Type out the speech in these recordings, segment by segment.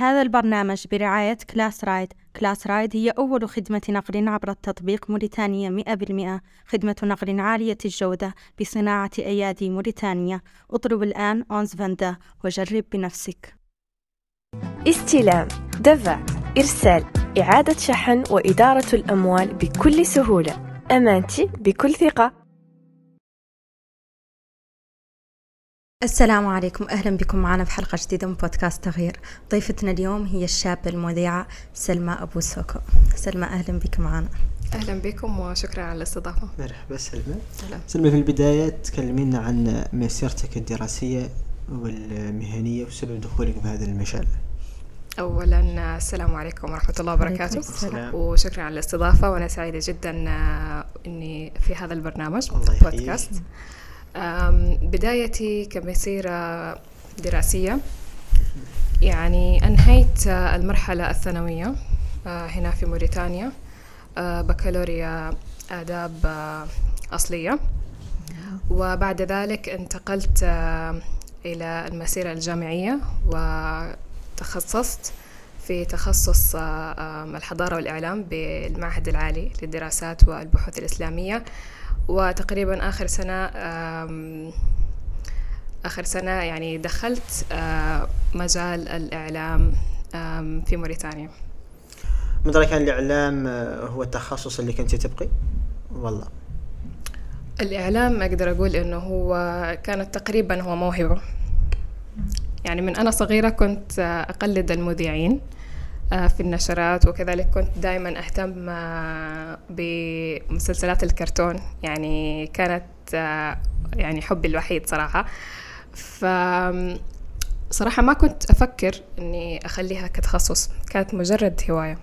هذا البرنامج برعاية Class Ride Class Ride هي أول خدمة نقل عبر التطبيق موريتانيا 100% خدمة نقل عالية الجودة بصناعة أيادي موريتانيا. اطلب الآن أونز فاندا وجرب بنفسك. استلام دفع إرسال إعادة شحن وإدارة الأموال بكل سهولة. أمانتي بكل ثقة. السلام عليكم. أهلا بكم معنا في حلقة جديدة من بودكاست تغيير ضيفتنا اليوم هي الشابة المذيعة سلمى أبو سوكو. سلمى أهلا بك معنا. أهلا بكم وشكرا على الاستضافة. مرحبا سلمى. سلمى في البداية تكلمينا عن مسيرتك الدراسية والمهنية وسبب دخولك في هذا المجال. أولا السلام عليكم ورحمة الله وبركاته. السلام. وشكرا على الاستضافة. وأنا سعيدة جدا آه، أني في هذا البرنامج الله. بودكاست. بدايتي كمسيرة دراسية. يعني أنهيت المرحلة الثانوية آه، هنا في موريتانيا. آه، بكالوريا آداب آه، أصلية. وبعد ذلك انتقلت إلى المسيرة الجامعية وتخصصت في تخصص الحضارة والإعلام بالمعهد العالي للدراسات والبحوث الإسلامية. وتقريبا آخر سنة آخر سنة يعني دخلت مجال الإعلام في موريتانيا. من رأيك كان الإعلام آه، هو التخصص اللي كنت تبقي؟ والله. الإعلام أقدر أقول إنه هو كانت تقريبا هو موهبة. يعني من أنا صغيرة كنت أقلد المذيعين. في النشرات وكذلك كنت دائما أهتم آه، بمسلسلات الكرتون. يعني كانت آه، يعني حبي الوحيد صراحة. ف صراحة ما كنت أفكر إني أخليها كتخصص كانت مجرد هواية.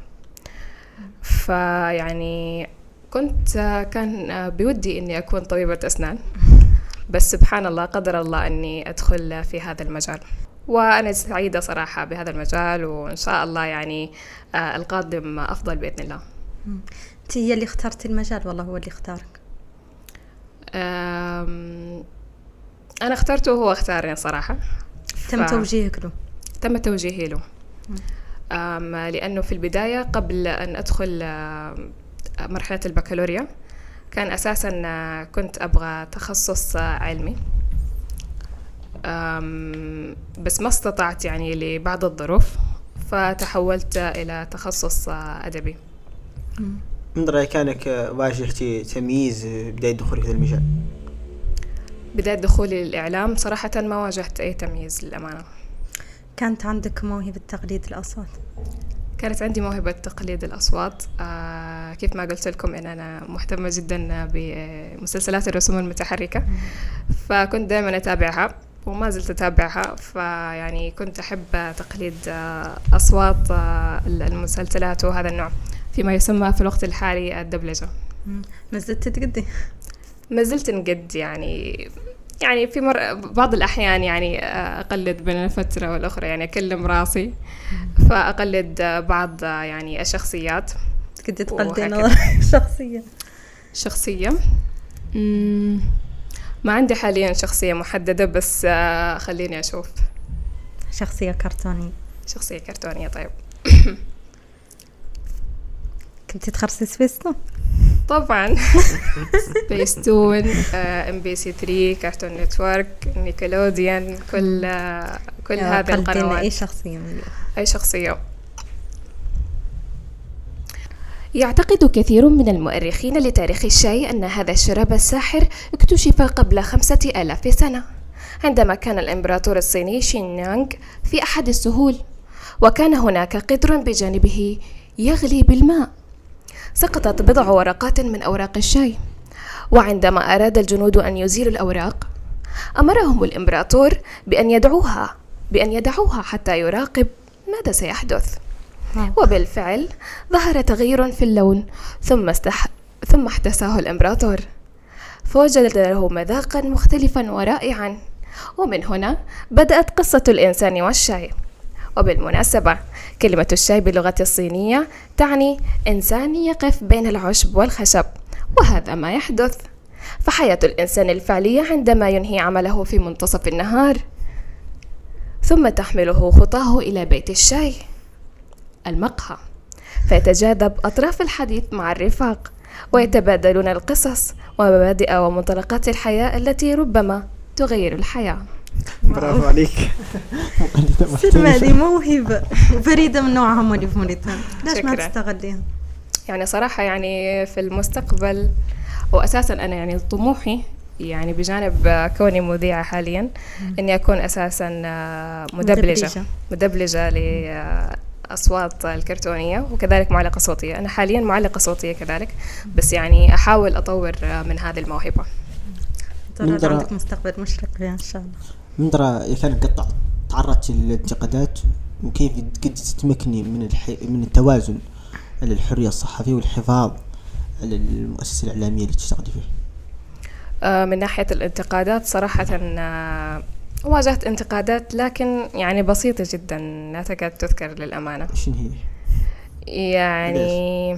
فيعني كنت آه، كان آه، بودي إني أكون طبيبة أسنان. بس سبحان الله قدر الله أني أدخل في هذا المجال. وأنا سعيدة صراحة بهذا المجال وإن شاء الله يعني آه، القادم أفضل بإذن الله. أنت هي اللي اخترتي المجال والله هو اللي اختارك. أنا اخترته وهو اختارني صراحة. تم ف- توجيهك له؟ تم توجيهي له. لأنه في البداية قبل أن أدخل مرحلة البكالوريا كان أساسا آه، كنت أبغى تخصص آه، علمي. بس ما استطعت يعني لبعض الظروف فتحولت إلى تخصص أدبي. من رأيك كانك واجهتي تمييز بداية دخولك في المجال بداية دخولي للإعلام صراحة ما واجهت أي تمييز للأمانة. كانت عندك موهبة تقليد الأصوات؟ كانت عندي موهبة تقليد الأصوات. آه كيف ما قلت لكم إن أنا مهتمة جدا بمسلسلات الرسوم المتحركة فكنت دائما أتابعها. وما زلت أتابعها فيعني كنت أحب تقليد آه أصوات آه المسلسلات وهذا النوع فيما يسمى في الوقت الحالي الدبلجة. ما زلت تقدي ما زلت نقد يعني يعني في مر... بعض الأحيان يعني آه، أقلد بين الفترة والأخرى يعني أكلم راسي فأقلد بعض يعني الشخصيات. تقدي تقلدين. شخصية. شخصية. مم، ما عندي حاليا شخصية محددة بس آه، خليني أشوف. شخصية كرتونية. شخصية كرتونية طيب. كنتي تخرسي سبيستون؟ طبعا. Spacetoon MBC 3 Cartoon Network Nickelodeon كل آه، كل هذه القنوات. أي شخصية من دول. أي شخصية يعتقد كثير من المؤرخين لتاريخ الشاي أن هذا الشراب الساحر اكتشف قبل خمسة آلاف سنة عندما كان الإمبراطور الصيني شينيانغ في أحد السهول وكان هناك قدر بجانبه يغلي بالماء. سقطت بضع ورقات من أوراق الشاي وعندما أراد الجنود أن يزيلوا الأوراق أمرهم الإمبراطور بأن يدعوها بأن يدعوها حتى يراقب ماذا سيحدث. وبالفعل ظهر تغير في اللون ثم استح... ثم احتساه الإمبراطور. فوجد له مذاقا مختلفا ورائعا. ومن هنا بدأت قصة الإنسان والشاي. وبالمناسبة كلمة الشاي باللغة الصينية تعني إنسان يقف بين العشب والخشب وهذا ما يحدث. فحياة الإنسان الفعلية عندما ينهي عمله في منتصف النهار ثم تحمله خطاه إلى بيت الشاي. المقهى فيتجاذب أطراف الحديث مع الرفاق ويتبادلون القصص ومبادئ ومنطلقات الحياة التي ربما تغير الحياة برافو عليك سلمى هذه. موهبة وفريدة من نوعها مولي في موريتانيا ليش ما. تستغليها؟ يعني صراحة يعني في المستقبل وأساسا أنا يعني طموحي يعني بجانب كوني مذيعة حاليا إني أكون أساسا مدبلجة مدبلجة. مدبلجة لأصوات الكرتونية وكذلك معلقة صوتية. أنا حاليا معلقة صوتية كذلك بس يعني أحاول أطور من هذه الموهبة. ترى عندك مستقبل مشرق فيها إن شاء الله. من درى إذا كان قد تعرضت للانتقادات وكيف قد تتمكني من الحي... من التوازن على الحرية الصحفية والحفاظ على المؤسسة الإعلامية اللي تشتغلي فيها؟ آه، من ناحية الانتقادات صراحة آه، واجهت انتقادات لكن يعني بسيطة جدا لا تكاد تذكر للأمانة. شنو هي؟ يعني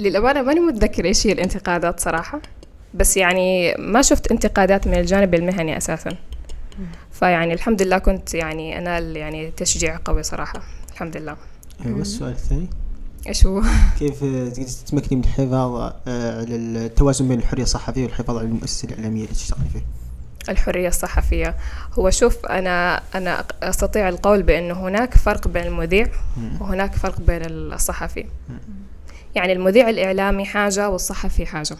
للأمانة ماني متذكرة إيش هي الانتقادات صراحة بس يعني ما شفت انتقادات من الجانب المهني أساسا. فيعني الحمد لله كنت يعني أنال يعني تشجيع قوي صراحة الحمد لله. أيوة السؤال الثاني إيش هو؟ كيف آه، تقدر تتمكني من الحفاظ آه، على التوازن بين الحرية الصحفية والحفاظ على المؤسسة الإعلامية اللي تشتغلي فيها؟ الحرية الصحفية. هو شوف أنا أنا أستطيع القول بأنه هناك فرق بين المذيع وهناك فرق بين الصحفي. يعني المذيع الإعلامي حاجة والصحفي حاجة.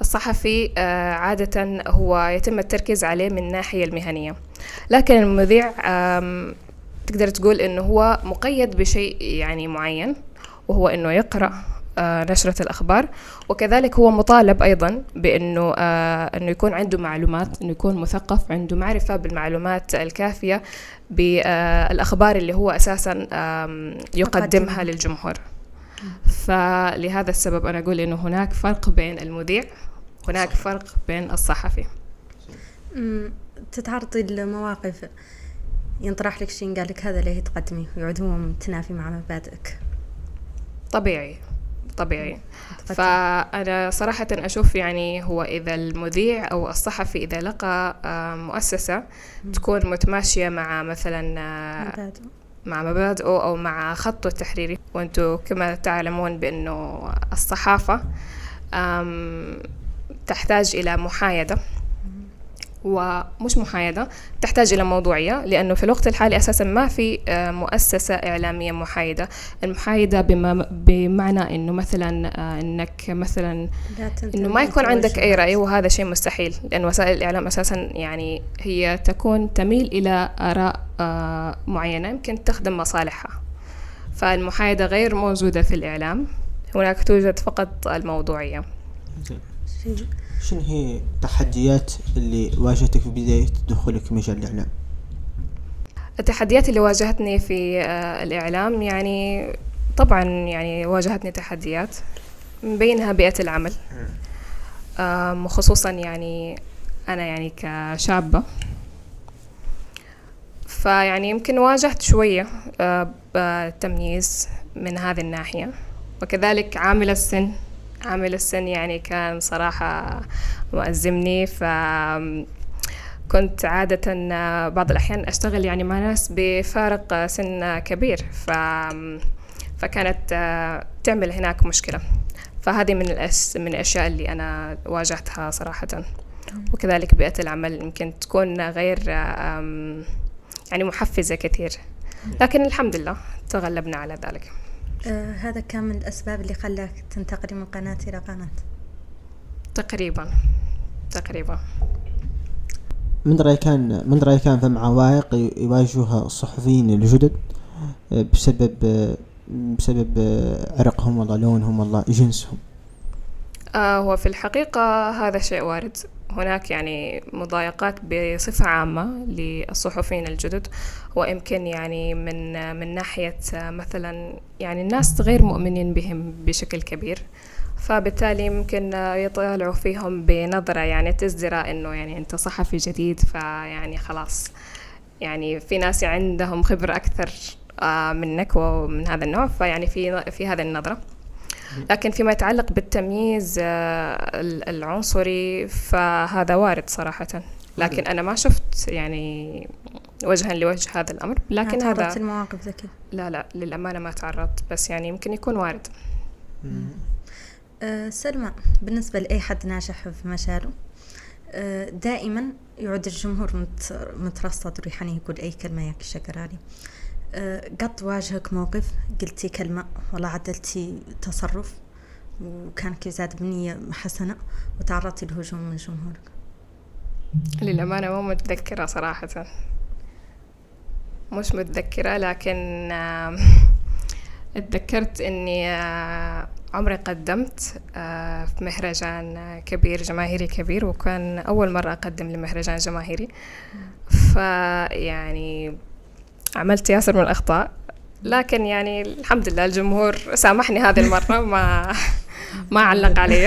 الصحفي آه، عادة هو يتم التركيز عليه من الناحية المهنية. لكن المذيع تقدر تقول إنه هو مقيد بشيء يعني معين وهو إنه يقرأ نشرة الأخبار. وكذلك هو مطالب أيضا بأنه آه، أنه يكون عنده معلومات أنه يكون مثقف عنده معرفة بالمعلومات الكافية بالأخبار اللي هو أساسا يقدمها. للجمهور. فلهذا السبب أنا أقول إنه هناك فرق بين المذيع هناك فرق بين الصحفي. تتعرضي لمواقف ينطرح لك شيء قال لك هذا ليه تقدمي ويعود هو متنافي مع مبادئك. طبيعي. طبيعي. فأنا صراحة أشوف يعني هو إذا المذيع أو الصحفي إذا لقى آه، مؤسسة تكون متماشية مع مثلا آه،. مع مبادئه أو مع خطه التحريري وأنتم كما تعلمون بأنه الصحافة تحتاج إلى محايدة ومش محايدة تحتاج إلى موضوعية لأنه في الوقت الحالي أساسا ما في آه، مؤسسة إعلامية محايدة المحايدة بما بمعنى أنه مثلا آه، أنك مثلا إنه ما يكون عندك أي لتوجهات. رأي وهذا شيء مستحيل لأن وسائل الإعلام أساسا يعني هي تكون تميل إلى آراء آه، معينة يمكن تخدم مصالحها فالمحايدة غير موجودة في الإعلام هناك توجد فقط. شيء- شنو هي التحديات اللي واجهتك في بداية دخولك مجال الإعلام؟ التحديات اللي واجهتني في آه، الإعلام يعني طبعا يعني واجهتني تحديات من بينها بيئة العمل. وخصوصا يعني أنا يعني كشابة. فيعني يمكن واجهت شوية آه، بالتمييز من هذه الناحية. وكذلك عامل السن. عامل السن يعني كان صراحة مؤزمني ف كنت عادة بعض الأحيان أشتغل يعني مع ناس بفارق سن كبير ف... فكانت تعمل هناك مشكلة. فهذه من الأس... من الأشياء اللي أنا واجهتها صراحة. وكذلك بيئة العمل يمكن تكون غير يعني محفزة كثير. لكن الحمد لله تغلبنا على ذلك. آه هذا كان من الأسباب اللي خلاك تنتقلي من قناة إلى قناة؟ تقريبا تقريبا. من رأي كان من رأي كان فم عوائق يواجهها الصحفيين الجدد آه، بسبب آه، بسبب آه، عرقهم والله لونهم والله جنسهم. آه هو في الحقيقة هذا شيء وارد. هناك يعني مضايقات بصفة عامة للصحفيين الجدد ويمكن يعني من من ناحية مثلا يعني الناس غير مؤمنين بهم بشكل كبير. فبالتالي يمكن يطالعوا فيهم بنظرة يعني تزدرى إنه يعني أنت صحفي جديد فيعني خلاص يعني في ناس عندهم خبرة أكثر آه، منك ومن هذا النوع فيعني في في هذه النظرة. لكن فيما يتعلق بالتمييز آه، ال- العنصري فهذا وارد صراحة. لكن أنا ما شفت يعني وجها لوجه هذا الأمر لكن هذا المواقف زي كذا. لا لا للأمانة ما تعرضت بس يعني يمكن يكون وارد. أه سلمى بالنسبة لأي حد ناجح في مجاله أه دائما يعود الجمهور مت- مترصد وريحاني يقول أي كلمة ياك شكرالي أه قد واجهك موقف؟ قلتي كلمة ولا عدلتي تصرف؟ وكان كيزاد بنية حسنة وتعرضتي لهجوم من جمهورك؟ للأمانة مو متذكرة صراحة. مش متذكرة لكن اتذكرت إني آه، عمري قدمت آه، في مهرجان كبير جماهيري كبير وكان أول مرة أقدم لمهرجان جماهيري. فيعني عملت ياسر من الأخطاء. لكن يعني الحمد لله الجمهور سامحني هذه المرة ما ما علق علي.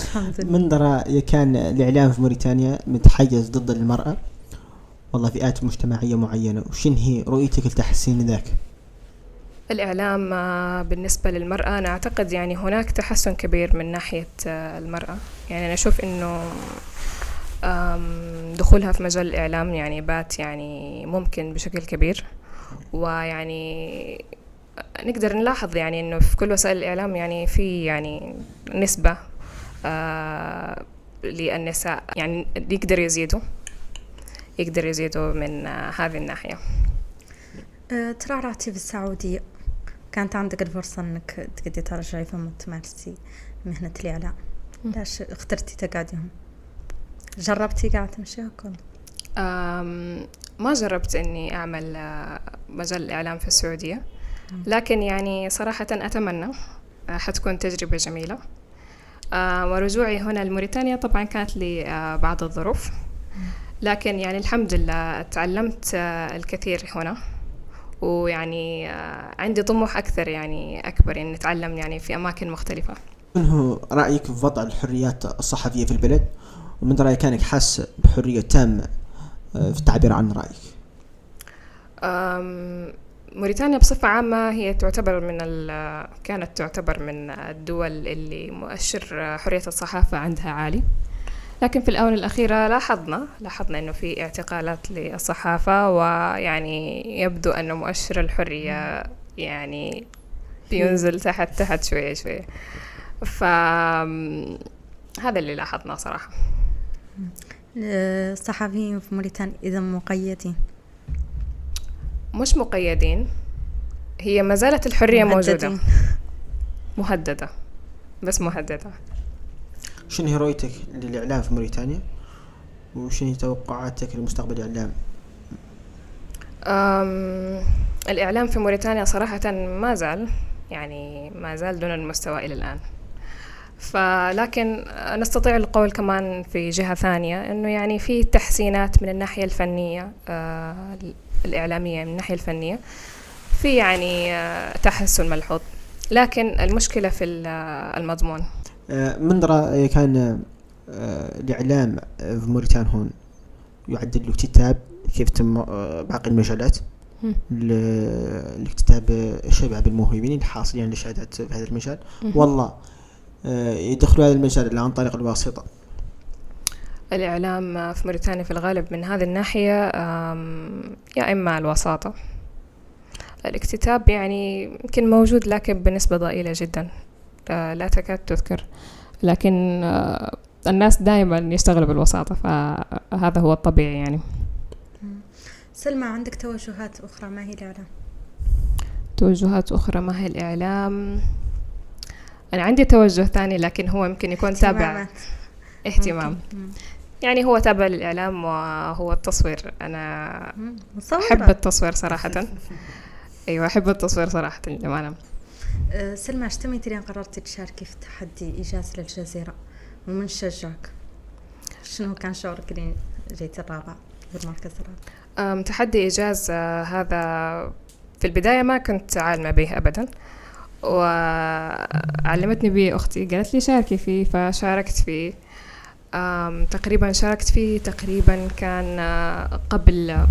الحمد لله. منظرة كان الإعلام في موريتانيا متحيز ضد المرأة؟ والله فئات مجتمعية معينة. وشن هي رؤيتك لتحسين ذاك؟ الإعلام آه، بالنسبة للمرأة أنا أعتقد يعني هناك تحسن كبير من ناحية آه، المرأة. يعني أنا أشوف إنه آم، دخولها في مجال الإعلام يعني بات يعني ممكن بشكل كبير. ويعني نقدر نلاحظ يعني إنه في كل وسائل الإعلام يعني في يعني نسبة آه، للنساء يعني يقدر يزيدوا يقدر يزيدوا من آه، هذه الناحية. أه ترعرعتي في السعودية كانت عندك الفرصة إنك تقدري ترجعي فما تمارسي مهنة الإعلام. ليش اخترتي تقعدي هون جربتي قاعدة تمشي أم، ما جربت إني أعمل آه، مجال الإعلام في السعودية. لكن يعني صراحة أتمنى آه، حتكون تجربة جميلة. آه، ورجوعي هنا لموريتانيا طبعا كانت لي آه، بعض الظروف. لكن يعني الحمد لله تعلمت الكثير هنا. ويعني عندي طموح أكثر يعني أكبر إني أتعلم يعني في أماكن مختلفة. من هو رأيك في وضع الحريات الصحفية في البلد؟ ومن رأيك كانك حاسة بحرية تامة آه، في التعبير عن رأيك؟ أم، موريتانيا بصفة عامة هي تعتبر من كانت تعتبر من الدول اللي مؤشر حرية الصحافة عندها عالي. لكن في الآونة الأخيرة لاحظنا لاحظنا إنه في اعتقالات للصحافة ويعني يبدو أنه مؤشر الحرية يعني بينزل تحت تحت شوية شوية. ف هذا اللي لاحظناه صراحة. الصحفيين في موريتانيا إذا مقيدين؟ مش مقيدين. هي ما زالت الحرية موجودة. مهددين. مهددة. بس مهددة. شنو هي رؤيتك للإعلام في موريتانيا؟ وشنو هي توقعاتك لمستقبل الإعلام؟ أم الإعلام في موريتانيا صراحة ما زال يعني ما زال دون المستوى إلى الآن. فلكن نستطيع القول كمان في جهة ثانية أنه يعني في تحسينات من الناحية الفنية آه، الإعلامية من الناحية الفنية في يعني آه، تحسن ملحوظ. لكن المشكلة في آه، المضمون. آه، منظرة كان آه، الإعلام في موريتان هون يعدل له كتاب كيف تم باقي المجالات؟ لاكتتاب الشباب الموهوبين الحاصلين على الشهادات في هذا المجال؟ والله يدخلوا هذا المجال عن طريق الواسطة. الإعلام في موريتانيا في الغالب من هذه الناحية يا إما الوساطة. الاكتتاب يعني يمكن موجود لكن بنسبة ضئيلة جدا. آه، لا تكاد تذكر. لكن آه، الناس دائما يشتغلوا بالوساطة فهذا هو الطبيعي يعني. سلمى عندك توجهات أخرى؟ ما هي الإعلام؟ توجهات أخرى ما هي الإعلام؟ أنا عندي توجه ثاني لكن هو يمكن يكون تابع. اهتمام. يعني هو تابع للإعلام وهو التصوير. أنا. مصورة. أحب التصوير صراحة. أيوة أحب التصوير صراحة للأمانة. أه، سلمى إيش تمي ترين قررتي تشاركي في تحدي إيجاز للجزيرة ومن شجعك شنو كان شعورك اللي جيتي الرابع بالمركز الرابع؟ تحدي إيجاز آه، هذا في البداية ما كنت عالمة به أبدا. وعلمتني به أختي. قالت لي شاركي فيه فشاركت فيه. تقريبا شاركت فيه تقريبا كان آه، قبل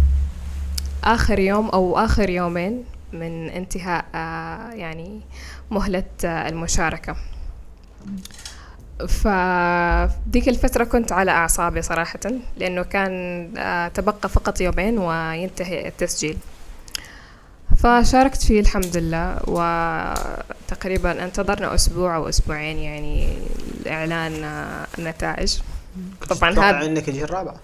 آخر يوم أو آخر يومين من انتهاء آه، يعني مهلة آه، المشاركة. فديك الفترة كنت على أعصابي صراحة لأنه كان تبقى فقط يومين وينتهي التسجيل. فشاركت فيه الحمد لله وتقريبا انتظرنا أسبوع أو أسبوعين يعني إعلان آه، النتائج. طبعا هذا إنك تجي الرابعة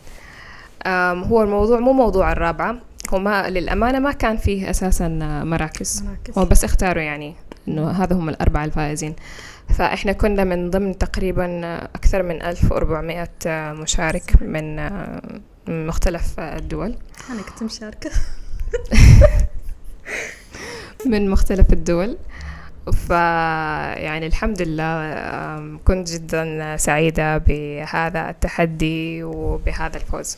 هو الموضوع مو موضوع الرابعة هو ما للأمانة ما كان فيه أساسا مراكز, مراكز. هو بس اختاروا يعني إنه هذا هم الأربعة الفائزين. فإحنا كنا من ضمن تقريبا أكثر من 1400 مشارك من مختلف الدول. أنا كنت مشاركة. من مختلف الدول. فيعني الحمد لله كنت جدا سعيدة بهذا التحدي وبهذا الفوز.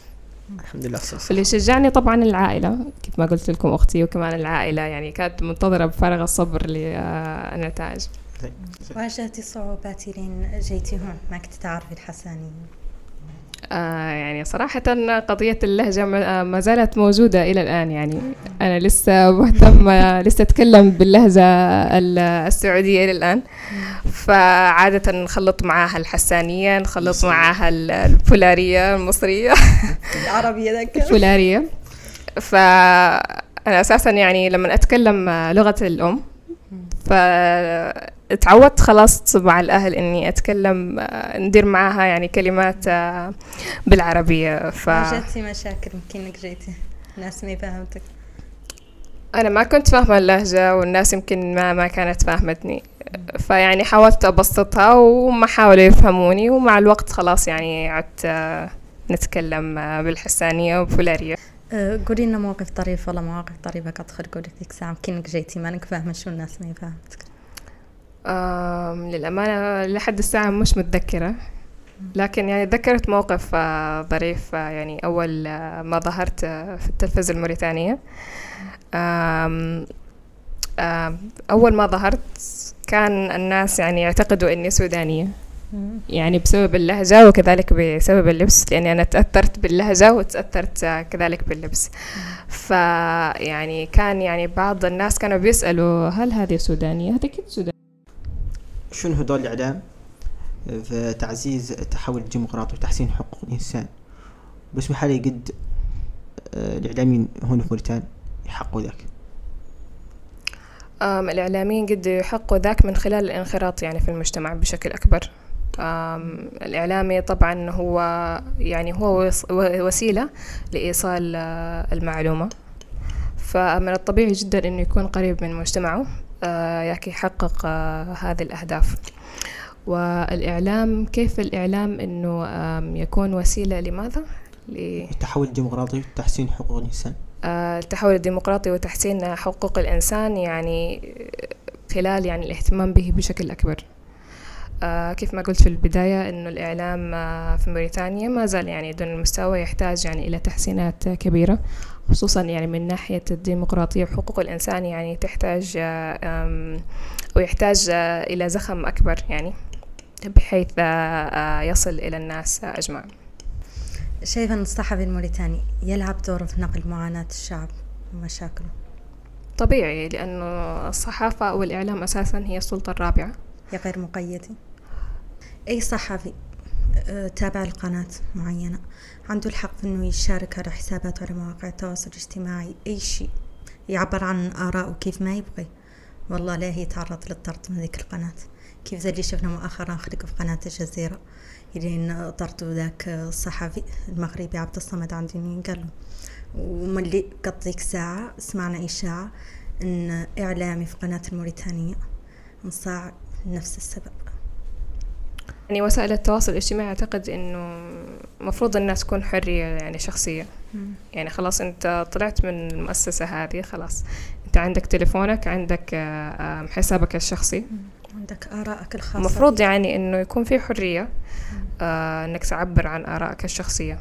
الحمد لله صح. اللي شجعني طبعا العائلة كيف ما قلت لكم أختي وكمان العائلة يعني كانت منتظرة بفارغ الصبر للنتائج واجهتي صعوبات لين جيتي هون ما كنت تعرفي الحسانية آه يعني صراحة قضية اللهجة ما زالت موجودة إلى الآن. يعني أنا لسه مهتمة لسه أتكلم باللهجة السعودية إلى الآن. فعادة نخلط معاها الحسانية نخلط معاها الفولارية المصرية. العربية ذاك. الفولارية. فأنا أساسا يعني لما أتكلم لغة الأم فتعودت خلاص مع الأهل إني أتكلم ندير معاها يعني كلمات بالعربية ف جاتي مشاكل يمكن إنك جيتي. الناس ما فهمتك أنا ما كنت فاهمة اللهجة والناس يمكن ما ما كانت فاهمتني. فيعني حاولت أبسطها وما حاولوا يفهموني ومع الوقت خلاص يعني عدت نتكلم بالحسانية وبفولارية قولي لنا موقف طريف ولا مواقف طريفة قد قولي ذيك الساعة. يمكن إنك جيتي ما إنك فاهمة شو الناس ما فاهمتك للأمانة لحد الساعة مش متذكرة لكن يعني ذكرت موقف آه، ظريف آه، يعني أول ما ظهرت في التلفزة الموريتانية أول ما ظهرت كان الناس يعني يعتقدوا إني سودانية يعني بسبب اللهجة وكذلك بسبب اللبس لأني أنا تأثرت باللهجة وتأثرت كذلك باللبس فيعني كان يعني بعض الناس كانوا بيسألوا هل هذه سودانية؟ هذه كيف سودانية؟ شنو هدول الإعلام في تعزيز التحول الديمقراطي وتحسين حقوق الإنسان. بس محل قد آه، الإعلاميين هون في موريتانيا يحققوا ذاك. الإعلاميين قد يحققوا ذاك من خلال الانخراط يعني في المجتمع بشكل أكبر. الإعلامي طبعا هو يعني هو وسيلة لإيصال آه، المعلومة. فمن الطبيعي جدا أنه يكون قريب من مجتمعه. آه، ياكي يحقق آه، هذه الأهداف. والإعلام كيف الإعلام أنه يكون وسيلة لماذا؟ التحول الديمقراطي وتحسين حقوق الإنسان. التحول الديمقراطي وتحسين حقوق الإنسان يعني خلال يعني الاهتمام به بشكل أكبر. آه كيف ما قلت في البداية إنه الإعلام آه في موريتانيا ما زال يعني دون المستوى يحتاج يعني إلى تحسينات كبيرة. خصوصا يعني من ناحية الديمقراطية وحقوق الإنسان يعني تحتاج ويحتاج آه إلى زخم أكبر يعني بحيث آه، آه، يصل إلى الناس أجمع شايفة أن الصحفي الموريتاني يلعب دور في نقل معاناة الشعب ومشاكله. طبيعي لأنه الصحافة والإعلام أساسا هي السلطة الرابعة. يا غير مقيدة. أي صحفي تابع لقناة معينة؟ عنده الحق إنه يشارك على حساباته على مواقع التواصل الاجتماعي. أي شيء يعبر عن آراءه كيف ما يبغي. والله لا هي تعرض للطرد من ذيك القناة. كيف زي اللي شفنا مؤخرا خلق في قناة الجزيرة يلين طردوا ذاك الصحفي المغربي عبد الصمد عندي ينقل ومن اللي قط ذيك ساعة سمعنا إشاعة إن إعلامي في قناة الموريتانية انصاع نفس السبب. يعني وسائل التواصل الاجتماعي أعتقد إنه مفروض الناس تكون حرية يعني شخصية. مم. يعني خلاص أنت طلعت من المؤسسة هذه خلاص. أنت عندك تليفونك عندك آه، حسابك الشخصي. عندك آرائك الخاصة المفروض يعني إنه يكون في حرية آه إنك تعبر عن آرائك الشخصية.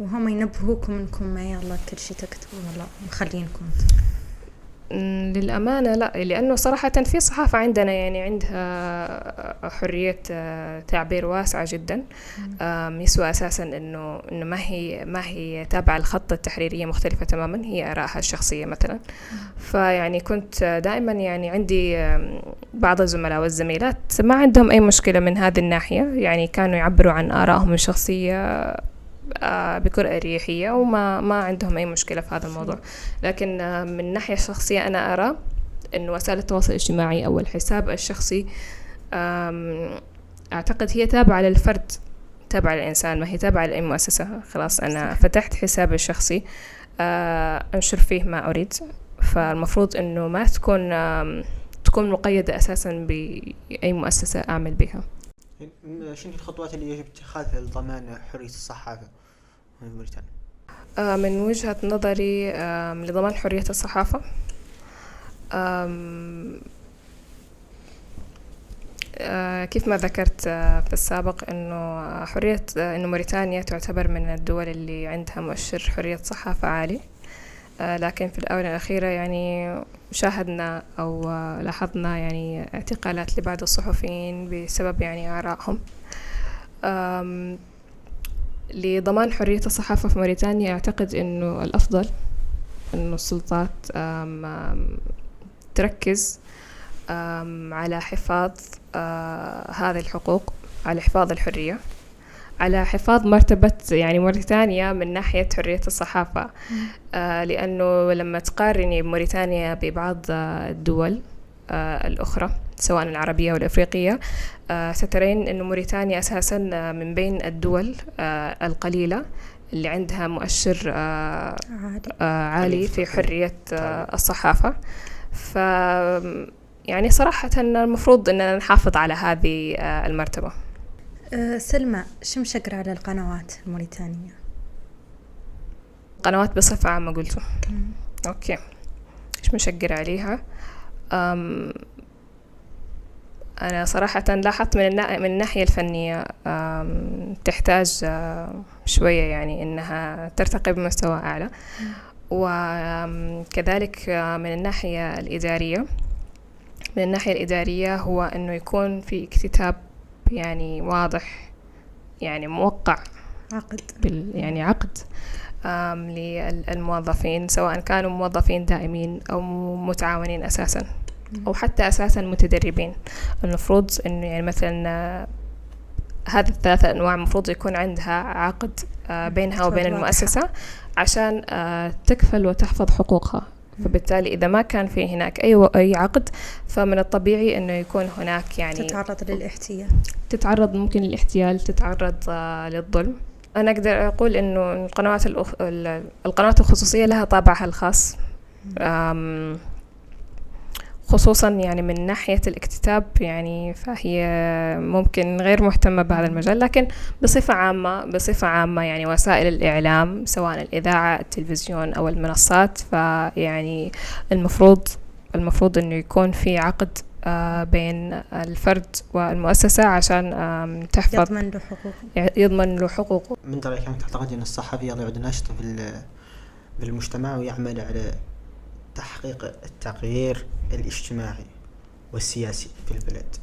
وهم ينبهوكم إنكم ما يلا كل شيء تكتبوا والله مخلينكم مم، للأمانة لا لأنه صراحة في صحافة عندنا يعني عندها حرية آه، تعبير واسعة جدا. يسوى أساسا إنه إنه ما هي ما هي تابعة الخط التحريرية مختلفة تماما هي آرائها الشخصية مثلا. فيعني كنت دائما يعني عندي بعض الزملاء والزميلات ما عندهم أي مشكلة من هذه الناحية. يعني كانوا يعبروا عن آرائهم الشخصية بكل أريحية وما ما عندهم أي مشكلة في هذا الموضوع. لكن آه، من الناحية الشخصية أنا أرى أن وسائل التواصل الاجتماعي أو الحساب الشخصي أعتقد هي تابعة للفرد تابعة للإنسان ما هي تابعة لأي مؤسسة. خلاص أنا فتحت حسابي الشخصي آه، أنشر فيه ما أريد. فالمفروض أنه ما تكون تكون مقيدة أساسا بأي مؤسسة أعمل بها. شنو الخطوات اللي يجب اتخاذها لضمان حرية الصحافة في موريتانيا؟ آه، من وجهة نظري لضمان حرية الصحافة آه، كيف ما ذكرت آه، في السابق إنه حرية آه، إنه موريتانيا تعتبر من الدول اللي عندها مؤشر حرية صحافة عالي آه، لكن في الآونة الأخيرة يعني شاهدنا أو آه، لاحظنا يعني اعتقالات لبعض الصحفيين بسبب يعني آرائهم. لضمان حرية الصحافة في موريتانيا أعتقد أنه الأفضل أنه السلطات تركز على حفاظ آه، هذه الحقوق على حفاظ الحرية. على حفاظ مرتبة يعني موريتانيا من ناحية حرية الصحافة. آه، لأنه لما تقارني موريتانيا ببعض آه، الدول آه، الأخرى سواء العربية والأفريقية آه، سترين أن موريتانيا أساسا آه، من بين الدول آه، القليلة اللي عندها مؤشر آه، عادي آه، عالي في حرية آه، الصحافة. ف يعني صراحة المفروض أننا نحافظ على هذه آه، المرتبة. أه سلمى شو مشقرة على القنوات الموريتانية؟ قنوات بصفة عامة قلتوا. أوكي. إيش مشقر عليها؟ أم أنا صراحة لاحظت من, النا... من الناحية الفنية أم تحتاج شوية يعني إنها ترتقي بمستوى أعلى. وكذلك من الناحية الإدارية من الناحية الإدارية هو إنه يكون في اكتتاب يعني واضح يعني موقع عقد. بال يعني عقد للموظفين سواء كانوا موظفين دائمين أو متعاونين أساسا أو حتى أساسا متدربين. المفروض إنه يعني مثلا آه، هذه الثلاثة أنواع المفروض يكون عندها عقد آه، بينها وبين. المؤسسة عشان آه، تكفل وتحفظ حقوقها. فبالتالي إذا ما كان في هناك أي أي عقد فمن الطبيعي إنه يكون هناك يعني تتعرض للاحتيال. تتعرض ممكن للاحتيال تتعرض آه، للظلم. أنا أقدر أقول إنه القنوات الأخ... ال- القنوات الخصوصية لها طابعها الخاص. خصوصا يعني من ناحية الاكتتاب يعني فهي ممكن غير مهتمة بهذا المجال لكن بصفة عامة بصفة عامة يعني وسائل الإعلام سواء الإذاعة التلفزيون أو المنصات فيعني المفروض المفروض إنه يكون في عقد آه، بين الفرد والمؤسسة عشان تحفظ يضمن له حقوقه. يضمن له حقوقه. من رأيك تعتقد أن الصحفي يعد نشط في ال- في المجتمع ويعمل على تحقيق التغيير الاجتماعي والسياسي في البلد.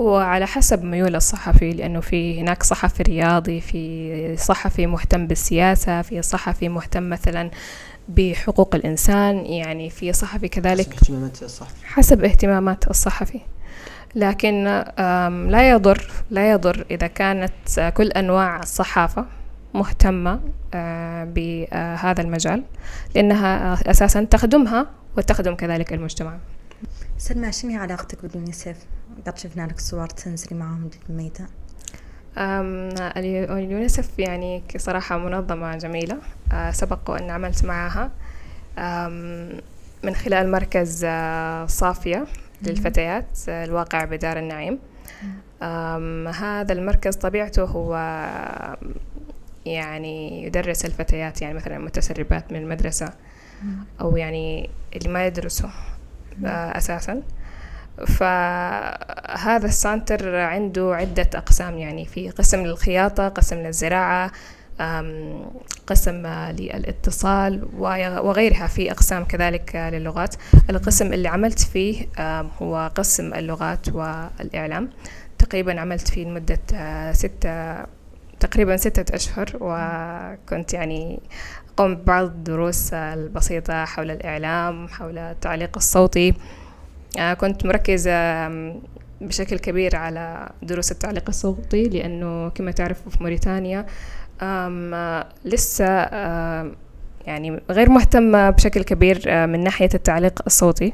هو على حسب ميول الصحفي لأنه في هناك صحفي رياضي في صحفي مهتم بالسياسة في صحفي مهتم مثلا بحقوق الإنسان يعني في صحفي كذلك حسب اهتمامات الصحفي. حسب اهتمامات الصحفي. لكن لا يضر لا يضر إذا كانت كل أنواع الصحافة مهتمة آه، بهذا المجال لأنها أساسا تخدمها وتخدم كذلك المجتمع. سلمى شنو علاقتك باليونيسف؟ قد شفنا لك صور تنزلي معهم للميدان اليونيسف يعني صراحة منظمة جميلة. أه، سبق وأن عملت معها من خلال مركز أه، صافية للفتيات أه، الواقع بدار النعيم. هذا المركز طبيعته هو يعني يدرس الفتيات يعني مثلا المتسربات من المدرسة أو يعني اللي ما يدرسوا أساسا. فهذا السانتر عنده عدة أقسام يعني في قسم للخياطة قسم للزراعة قسم للاتصال وغيرها في أقسام كذلك للغات. القسم اللي عملت فيه هو قسم اللغات والإعلام. تقريبا عملت فيه لمدة آه، ستة تقريبا ستة أشهر وكنت يعني قم ببعض الدروس البسيطة حول الإعلام حول التعليق الصوتي. آه، كنت مركزة بشكل كبير على دروس التعليق الصوتي لأنه كما تعرفوا في موريتانيا لسه يعني غير مهتمة بشكل كبير آه، من ناحية التعليق الصوتي.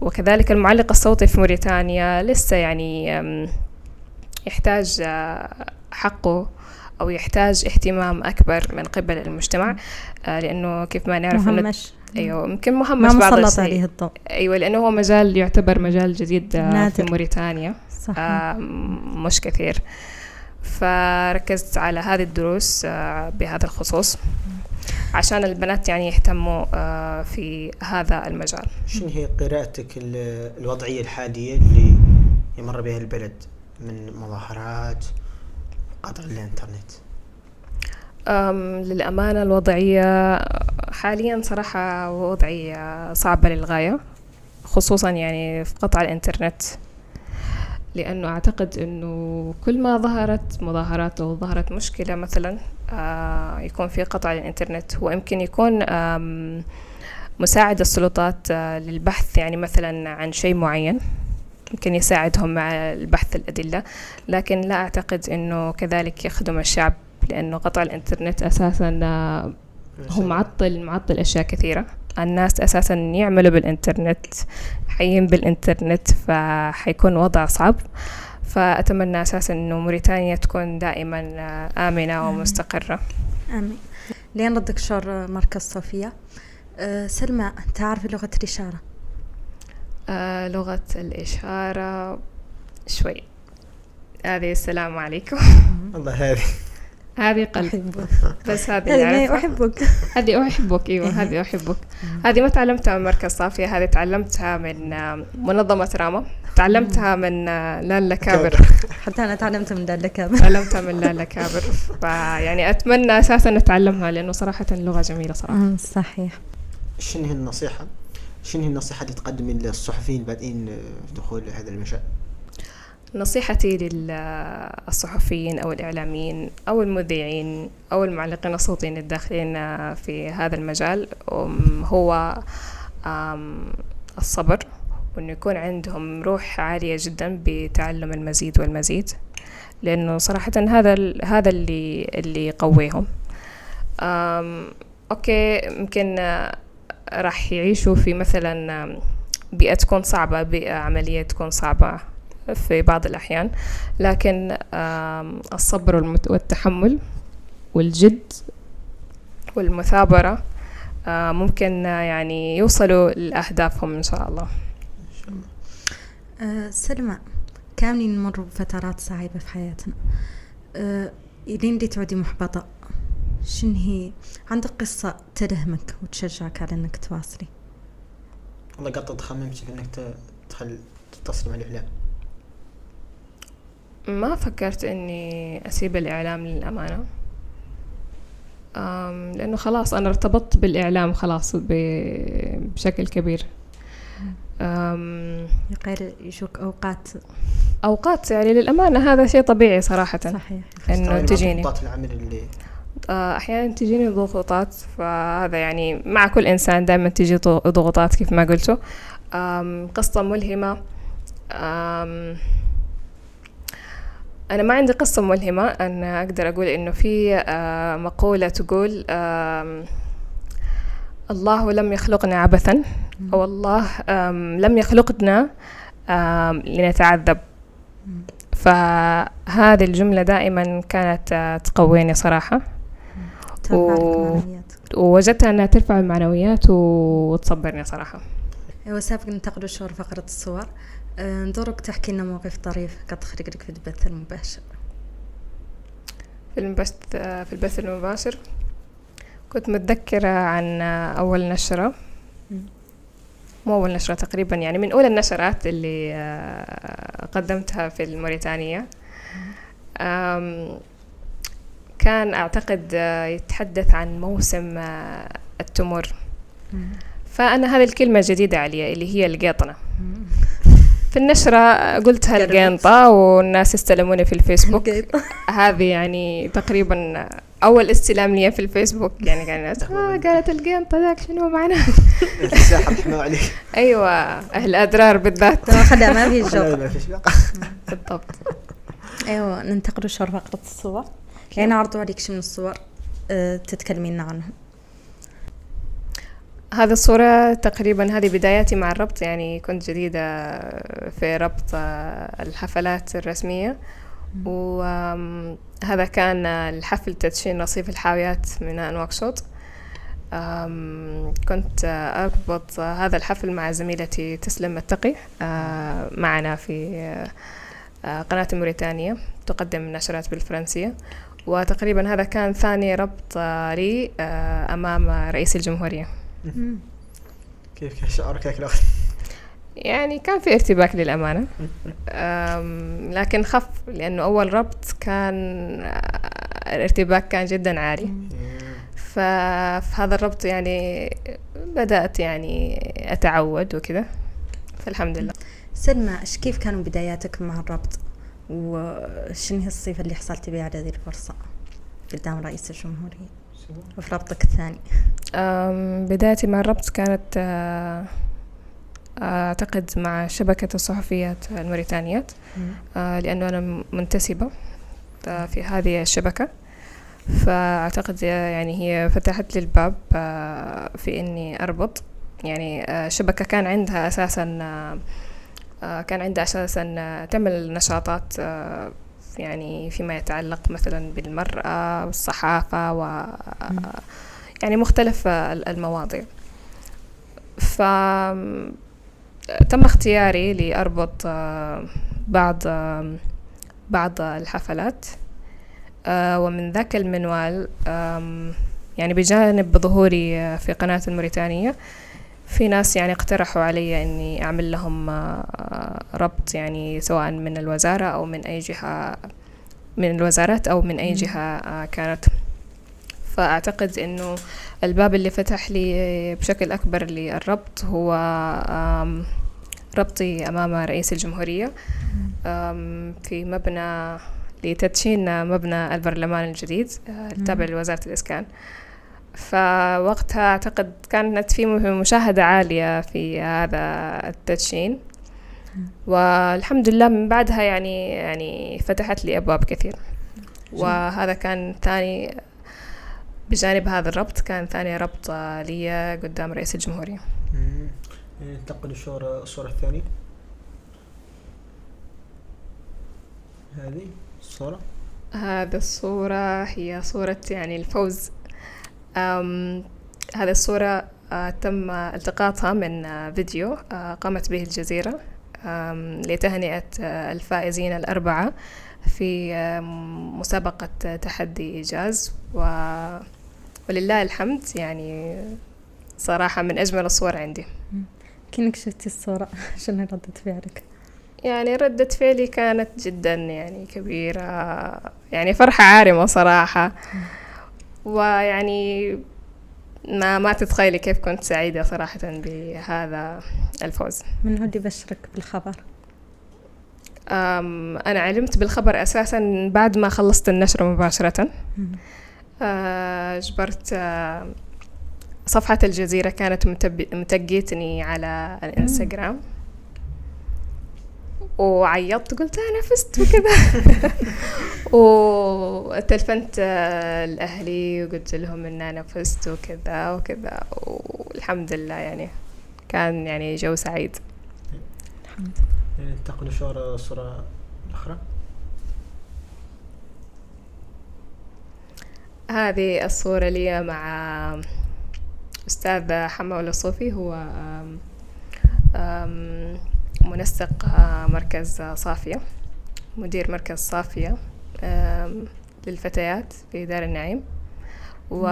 وكذلك المعلق الصوتي في موريتانيا لسه يعني يحتاج آه، حقه. أو يحتاج اهتمام أكبر من قبل المجتمع. آه، لأنه كيف ما نعرف مهمش. أيوه يمكن مهمش بعض الشيء. عليه الضوء. أيوه لأنه هو مجال يعتبر مجال جديد نادر. في موريتانيا. صحيح. آه مش كثير. فركزت على هذه الدروس آه بهذا الخصوص عشان البنات يعني يهتموا آه في هذا المجال. شنو هي قراءتك الوضعية الحالية اللي يمر بها البلد؟ من مظاهرات قطع الإنترنت؟ للأمانة الوضعية حاليا صراحة وضعية صعبة للغاية خصوصا يعني في قطع الإنترنت. لأنه أعتقد أنه كل ما ظهرت مظاهرات أو ظهرت مشكلة مثلا آه، يكون في قطع الإنترنت. ويمكن يكون مساعد السلطات آه، للبحث يعني مثلا عن شيء معين. يمكن يساعدهم مع البحث الأدلة لكن لا أعتقد أنه كذلك يخدم الشعب لأنه قطع الإنترنت أساسا آه، هو معطل معطل أشياء كثيرة. الناس أساسا يعملوا بالإنترنت حيين بالإنترنت فحيكون وضع صعب. فأتمنى أساسا أنه موريتانيا تكون دائما آه، آمنة ومستقرة. آمين. لين ردك شر مركز صوفيا. أه سلمى تعرفي لغة الإشارة. آه لغة الإشارة شوي. هذه السلام عليكم. الله هذه هذه قلب. بس هذه أحبك. هذه أحبك. أيوة هذه أحبك. هذه ما تعلمتها من مركز صافية هذه تعلمتها من منظمة راما. تعلمتها من لالا كابر. حتى أنا تعلمتها من لالا كابر. تعلمتها من لالا كابر. فيعني أتمنى أساسا نتعلمها لأنه صراحة لغة جميلة صراحة. صحيح. شنو هي النصيحة؟ شنو هي النصيحة اللي تقدمين للصحفيين البادئين في دخول هذا المجال؟ نصيحتي للصحفيين أو الإعلاميين أو المذيعين أو المعلقين الصوتيين الداخلين في هذا المجال هو الصبر وأنه يكون عندهم روح عالية جدا بتعلم المزيد والمزيد لأنه صراحة هذا هذا اللي اللي يقويهم أوكي يمكن راح يعيشوا في مثلا بيئة تكون صعبة بيئة عملية تكون صعبة في بعض الأحيان. لكن الصبر والتحمل والجد والمثابرة ممكن يعني يوصلوا لأهدافهم إن شاء الله. أه سلمى كاملين نمر بفترات صعبة في حياتنا؟ أه دي تعودي محبطة؟ شن هي عندك قصة تلهمك وتشجعك على أنك تواصلي. والله قطة خممتك أنك تخل تتصلي مع الإعلام. ما فكرت إني أسيب الإعلام للأمانة. لأنه خلاص أنا ارتبطت بالإعلام خلاص بشكل كبير. غير يشوك أوقات. أوقات يعني للأمانة هذا شيء طبيعي صراحة. صحيح. إنه تجيني. العمل اللي آه، أحيانا تجيني ضغوطات فهذا يعني مع كل إنسان دائما تجي ضغوطات كيف ما قلتوا. قصة ملهمة. أنا ما عندي قصة ملهمة. أنا أقدر أقول إنه في آه، مقولة تقول الله لم يخلقنا عبثا أو الله لم يخلقنا لنتعذب. فهذه الجملة دائما كانت آه، تقويني صراحة. و... ووجدتها أنها ترفع المعنويات وتصبرني صراحة. أيوة سابق ننتقل شهور فقرة الصور. آه، ندورك تحكي لنا موقف طريف قد تخرج لك في البث المباشر. في البث في البث المباشر. كنت متذكرة عن أول نشرة. مو أول نشرة تقريبا يعني من أولى النشرات اللي آه، قدمتها في الموريتانية. كان أعتقد آه، يتحدث عن موسم آه، التمور فأنا هذه الكلمة جديدة علي اللي هي القيطنة في النشرة قلتها القينطة والناس استلموني في الفيسبوك. هذه يعني تقريبا أول استلام لي في الفيسبوك. يعني كان الناس آه قالت القينطة ذاك شنو معناه؟ الساحة رحمة عليك. أيوة أهل أدرار بالذات. خدها ما في لا، جو ما فيش بقى. بالضبط. أيوه ننتقل فقرة الصور. يعني عرضوا عليك شو من الصور أه تتكلمين عنها هذه الصورة تقريبا هذه بداياتي مع الربط يعني كنت جديدة في ربط آه، الحفلات الرسمية. وهذا كان الحفل تدشين رصيف الحاويات ميناء نواكشوط كنت آه، أربط آه، هذا الحفل مع زميلتي تسلم التقي آه، معنا في آه، آه، قناة موريتانيا تقدم النشرات بالفرنسية. وتقريبا هذا كان ثاني ربط لي آه، أمام رئيس الجمهورية. كيف كيف شعورك هيك الأخ يعني كان في ارتباك للأمانة. أم، لكن خف لأنه أول ربط كان آه، الارتباك كان جدا عالي. ففي هذا الربط يعني بدأت يعني أتعود وكذا. فالحمد لله. سلمى إيش كيف كانوا بداياتك مع الربط؟ وشنو هي الصفة اللي حصلتي بها على هذه الفرصة قدام رئيس الجمهورية؟ وفي ربطك الثاني. بدايتي مع الربط كانت آه، أعتقد مع شبكة الصحفيات الموريتانيات آه، لأنه أنا منتسبة آه، في هذه الشبكة. فأعتقد يعني هي فتحت لي الباب في إني أربط. يعني شبكة كان عندها أساسا كان عندها أساسا آه، تعمل نشاطات آه، يعني فيما يتعلق مثلا بالمرأة والصحافة و آه، يعني مختلف آه، المواضيع. ف تم اختياري لأربط آه، بعض آه، بعض الحفلات. آه، ومن ذاك المنوال يعني بجانب ظهوري آه، في قناة الموريتانية في ناس يعني اقترحوا علي إني أعمل لهم آه، ربط يعني سواء من الوزارة أو من أي جهة من الوزارات أو من أي جهة آه، كانت. فأعتقد إنه الباب اللي فتح لي بشكل أكبر للربط هو ربطي أمام رئيس الجمهورية في مبنى لتدشين مبنى البرلمان الجديد آه، التابع لوزارة الإسكان. فوقتها أعتقد كانت في مشاهدة عالية في هذا التدشين. والحمد لله من بعدها يعني يعني فتحت لي أبواب كثير. وهذا كان ثاني بجانب هذا الربط كان ثاني ربط لي قدام رئيس الجمهورية. ننتقل للصورة الصورة الثانية. هذه الصورة؟ هذا الصورة هي صورة يعني الفوز هذه الصورة آه، تم التقاطها من آه، فيديو آه، قامت به الجزيرة لتهنئة الفائزين الأربعة في مسابقة تحدي إيجاز. و... ولله الحمد يعني صراحة من أجمل الصور عندي. كأنك شفتي الصورة. شنو ردة فعلك؟ يعني ردة فعلي كانت جدا يعني كبيرة يعني فرحة عارمة صراحة. ويعني ما ما تتخيلي كيف كنت سعيدة صراحة بهذا الفوز. من هو اللي بشرك بالخبر؟ أنا علمت بالخبر أساسا بعد ما خلصت النشرة مباشرة. آه، جبرت آه، صفحة الجزيرة كانت متقيتني على الإنستغرام. وعيطت قلت أنا فزت وكذا. وتلفنت آه، لأهلي وقلت لهم إن أنا فزت وكذا وكذا والحمد لله يعني كان يعني جو سعيد. ننتقل للصورة الصورة الأخرى؟ هذه الصورة لي مع أستاذ حمولة الصوفي هو منسق آه، مركز صافية مدير مركز صافية. للفتيات في دار النعيم. و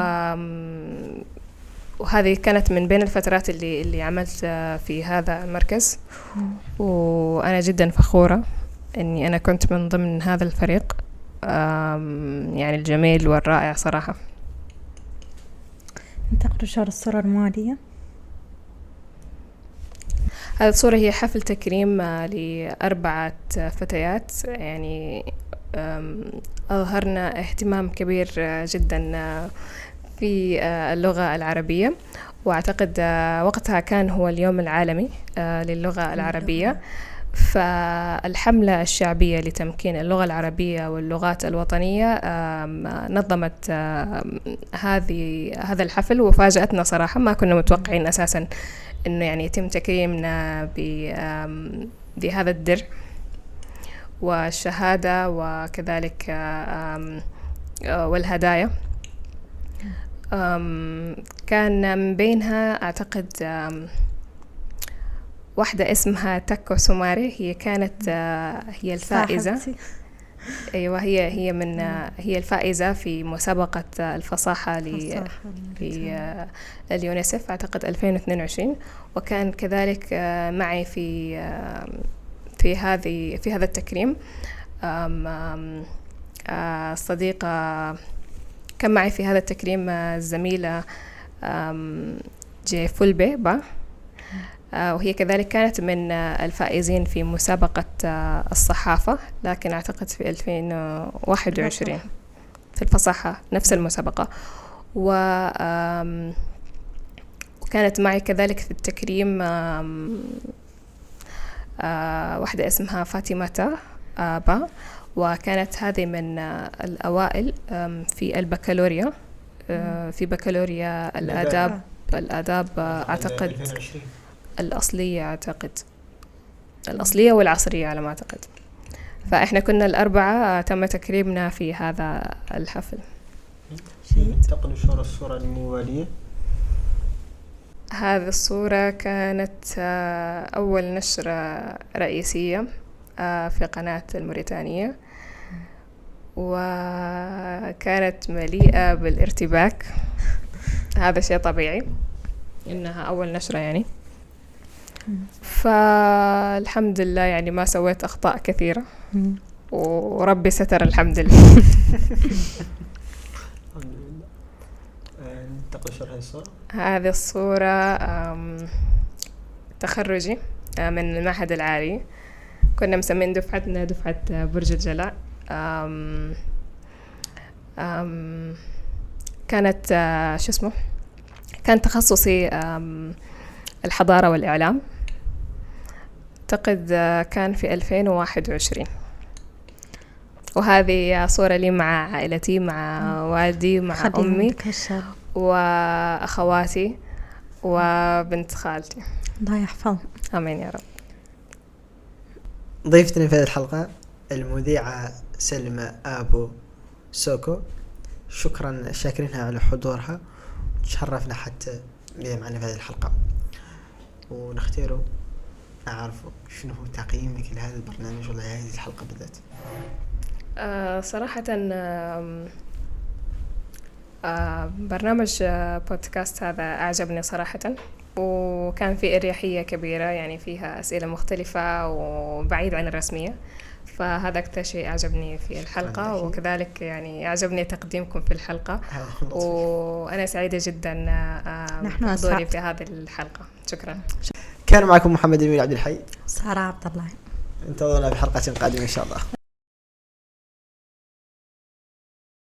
وهذه كانت من بين الفترات اللي اللي عملت آه، في هذا المركز. وأنا جدا فخورة إني أنا كنت من ضمن هذا الفريق. يعني الجميل والرائع صراحة. انتقلوا شهر الصورة الموالية. هذه الصورة هي حفل تكريم آه، لأربعة فتيات. يعني أظهرنا اهتمام كبير آه، جدا آه، في آه، اللغة العربية. وأعتقد وقتها كان هو اليوم العالمي للغة العربية. فالحملة الشعبية لتمكين اللغة العربية واللغات الوطنية نظمت هذه هذا الحفل. وفاجأتنا صراحة ما كنا متوقعين أساسا إنه يعني يتم تكريمنا بهذا الدرع. والشهادة وكذلك آه، والهدايا. كان من بينها أعتقد واحدة اسمها تاكو سوماري. هي كانت آه، هي الفائزة. أيوة هي هي من آه، هي الفائزة في مسابقة الفصاحة ل الفصاحة في اليونيسف أعتقد 2022 وكان كذلك معي في في هذه في هذا التكريم. آم، آه، الصديقة كان معي في هذا التكريم الزميلة جي فولبي با. آه، وهي كذلك كانت من الفائزين في مسابقة الصحافة لكن أعتقد في 2021 في الفصاحة نفس المسابقة. وكانت معي كذلك في التكريم واحدة اسمها فاطمة آه، با. وكانت هذه من آه، الأوائل في البكالوريا آه، في بكالوريا الآداب الآداب. آه، أعتقد. الأصلية أعتقد. الأصلية والعصرية على ما أعتقد. فإحنا كنا الأربعة آه، تم تكريمنا في هذا الحفل. انتقلوا شهر الصورة الموالية. هذه الصورة كانت آه، أول نشرة رئيسية آه، في قناة الموريتانية. وكانت مليئة بالارتباك. هذا شيء طبيعي إنها أول نشرة يعني. فالحمد لله يعني ما سويت أخطاء كثيرة. وربي ستر الحمد لله الحمد لله الصورة هذه الصورة تخرجي آه، من المعهد العالي. كنا مسمين دفعتنا دفعة برج الجلاء. آم، آم، كانت آه، شو اسمه؟ كان تخصصي الحضارة والإعلام. أعتقد آه، كان في 2021 وهذه صورة لي مع عائلتي مع والدي مع أمي. وأخواتي وبنت خالتي. الله يحفظهم. آمين يا رب. ضيفتنا في هذه الحلقة المذيعة سلمى آبو سوكو. شكرا شاكرينها على حضورها. تشرفنا حتى بها معنا في هذه الحلقة. ونختاره نعرف شنو هو تقييمك لهذا البرنامج ولا هذه الحلقة بالذات. آه صراحة آه برنامج آه بودكاست هذا أعجبني صراحة وكان في إريحية كبيرة يعني فيها أسئلة مختلفة وبعيد عن الرسمية فهذا أكثر شيء أعجبني في الحلقة. وكذلك يعني أعجبني تقديمكم في الحلقة الوصف. وأنا سعيدة جدا آه، نحن بحضوري أسعد. في هذه الحلقة شكرا كان معكم محمد أمين عبد الحي سارة عبد الله انتظرونا في حلقة قادمة إن شاء الله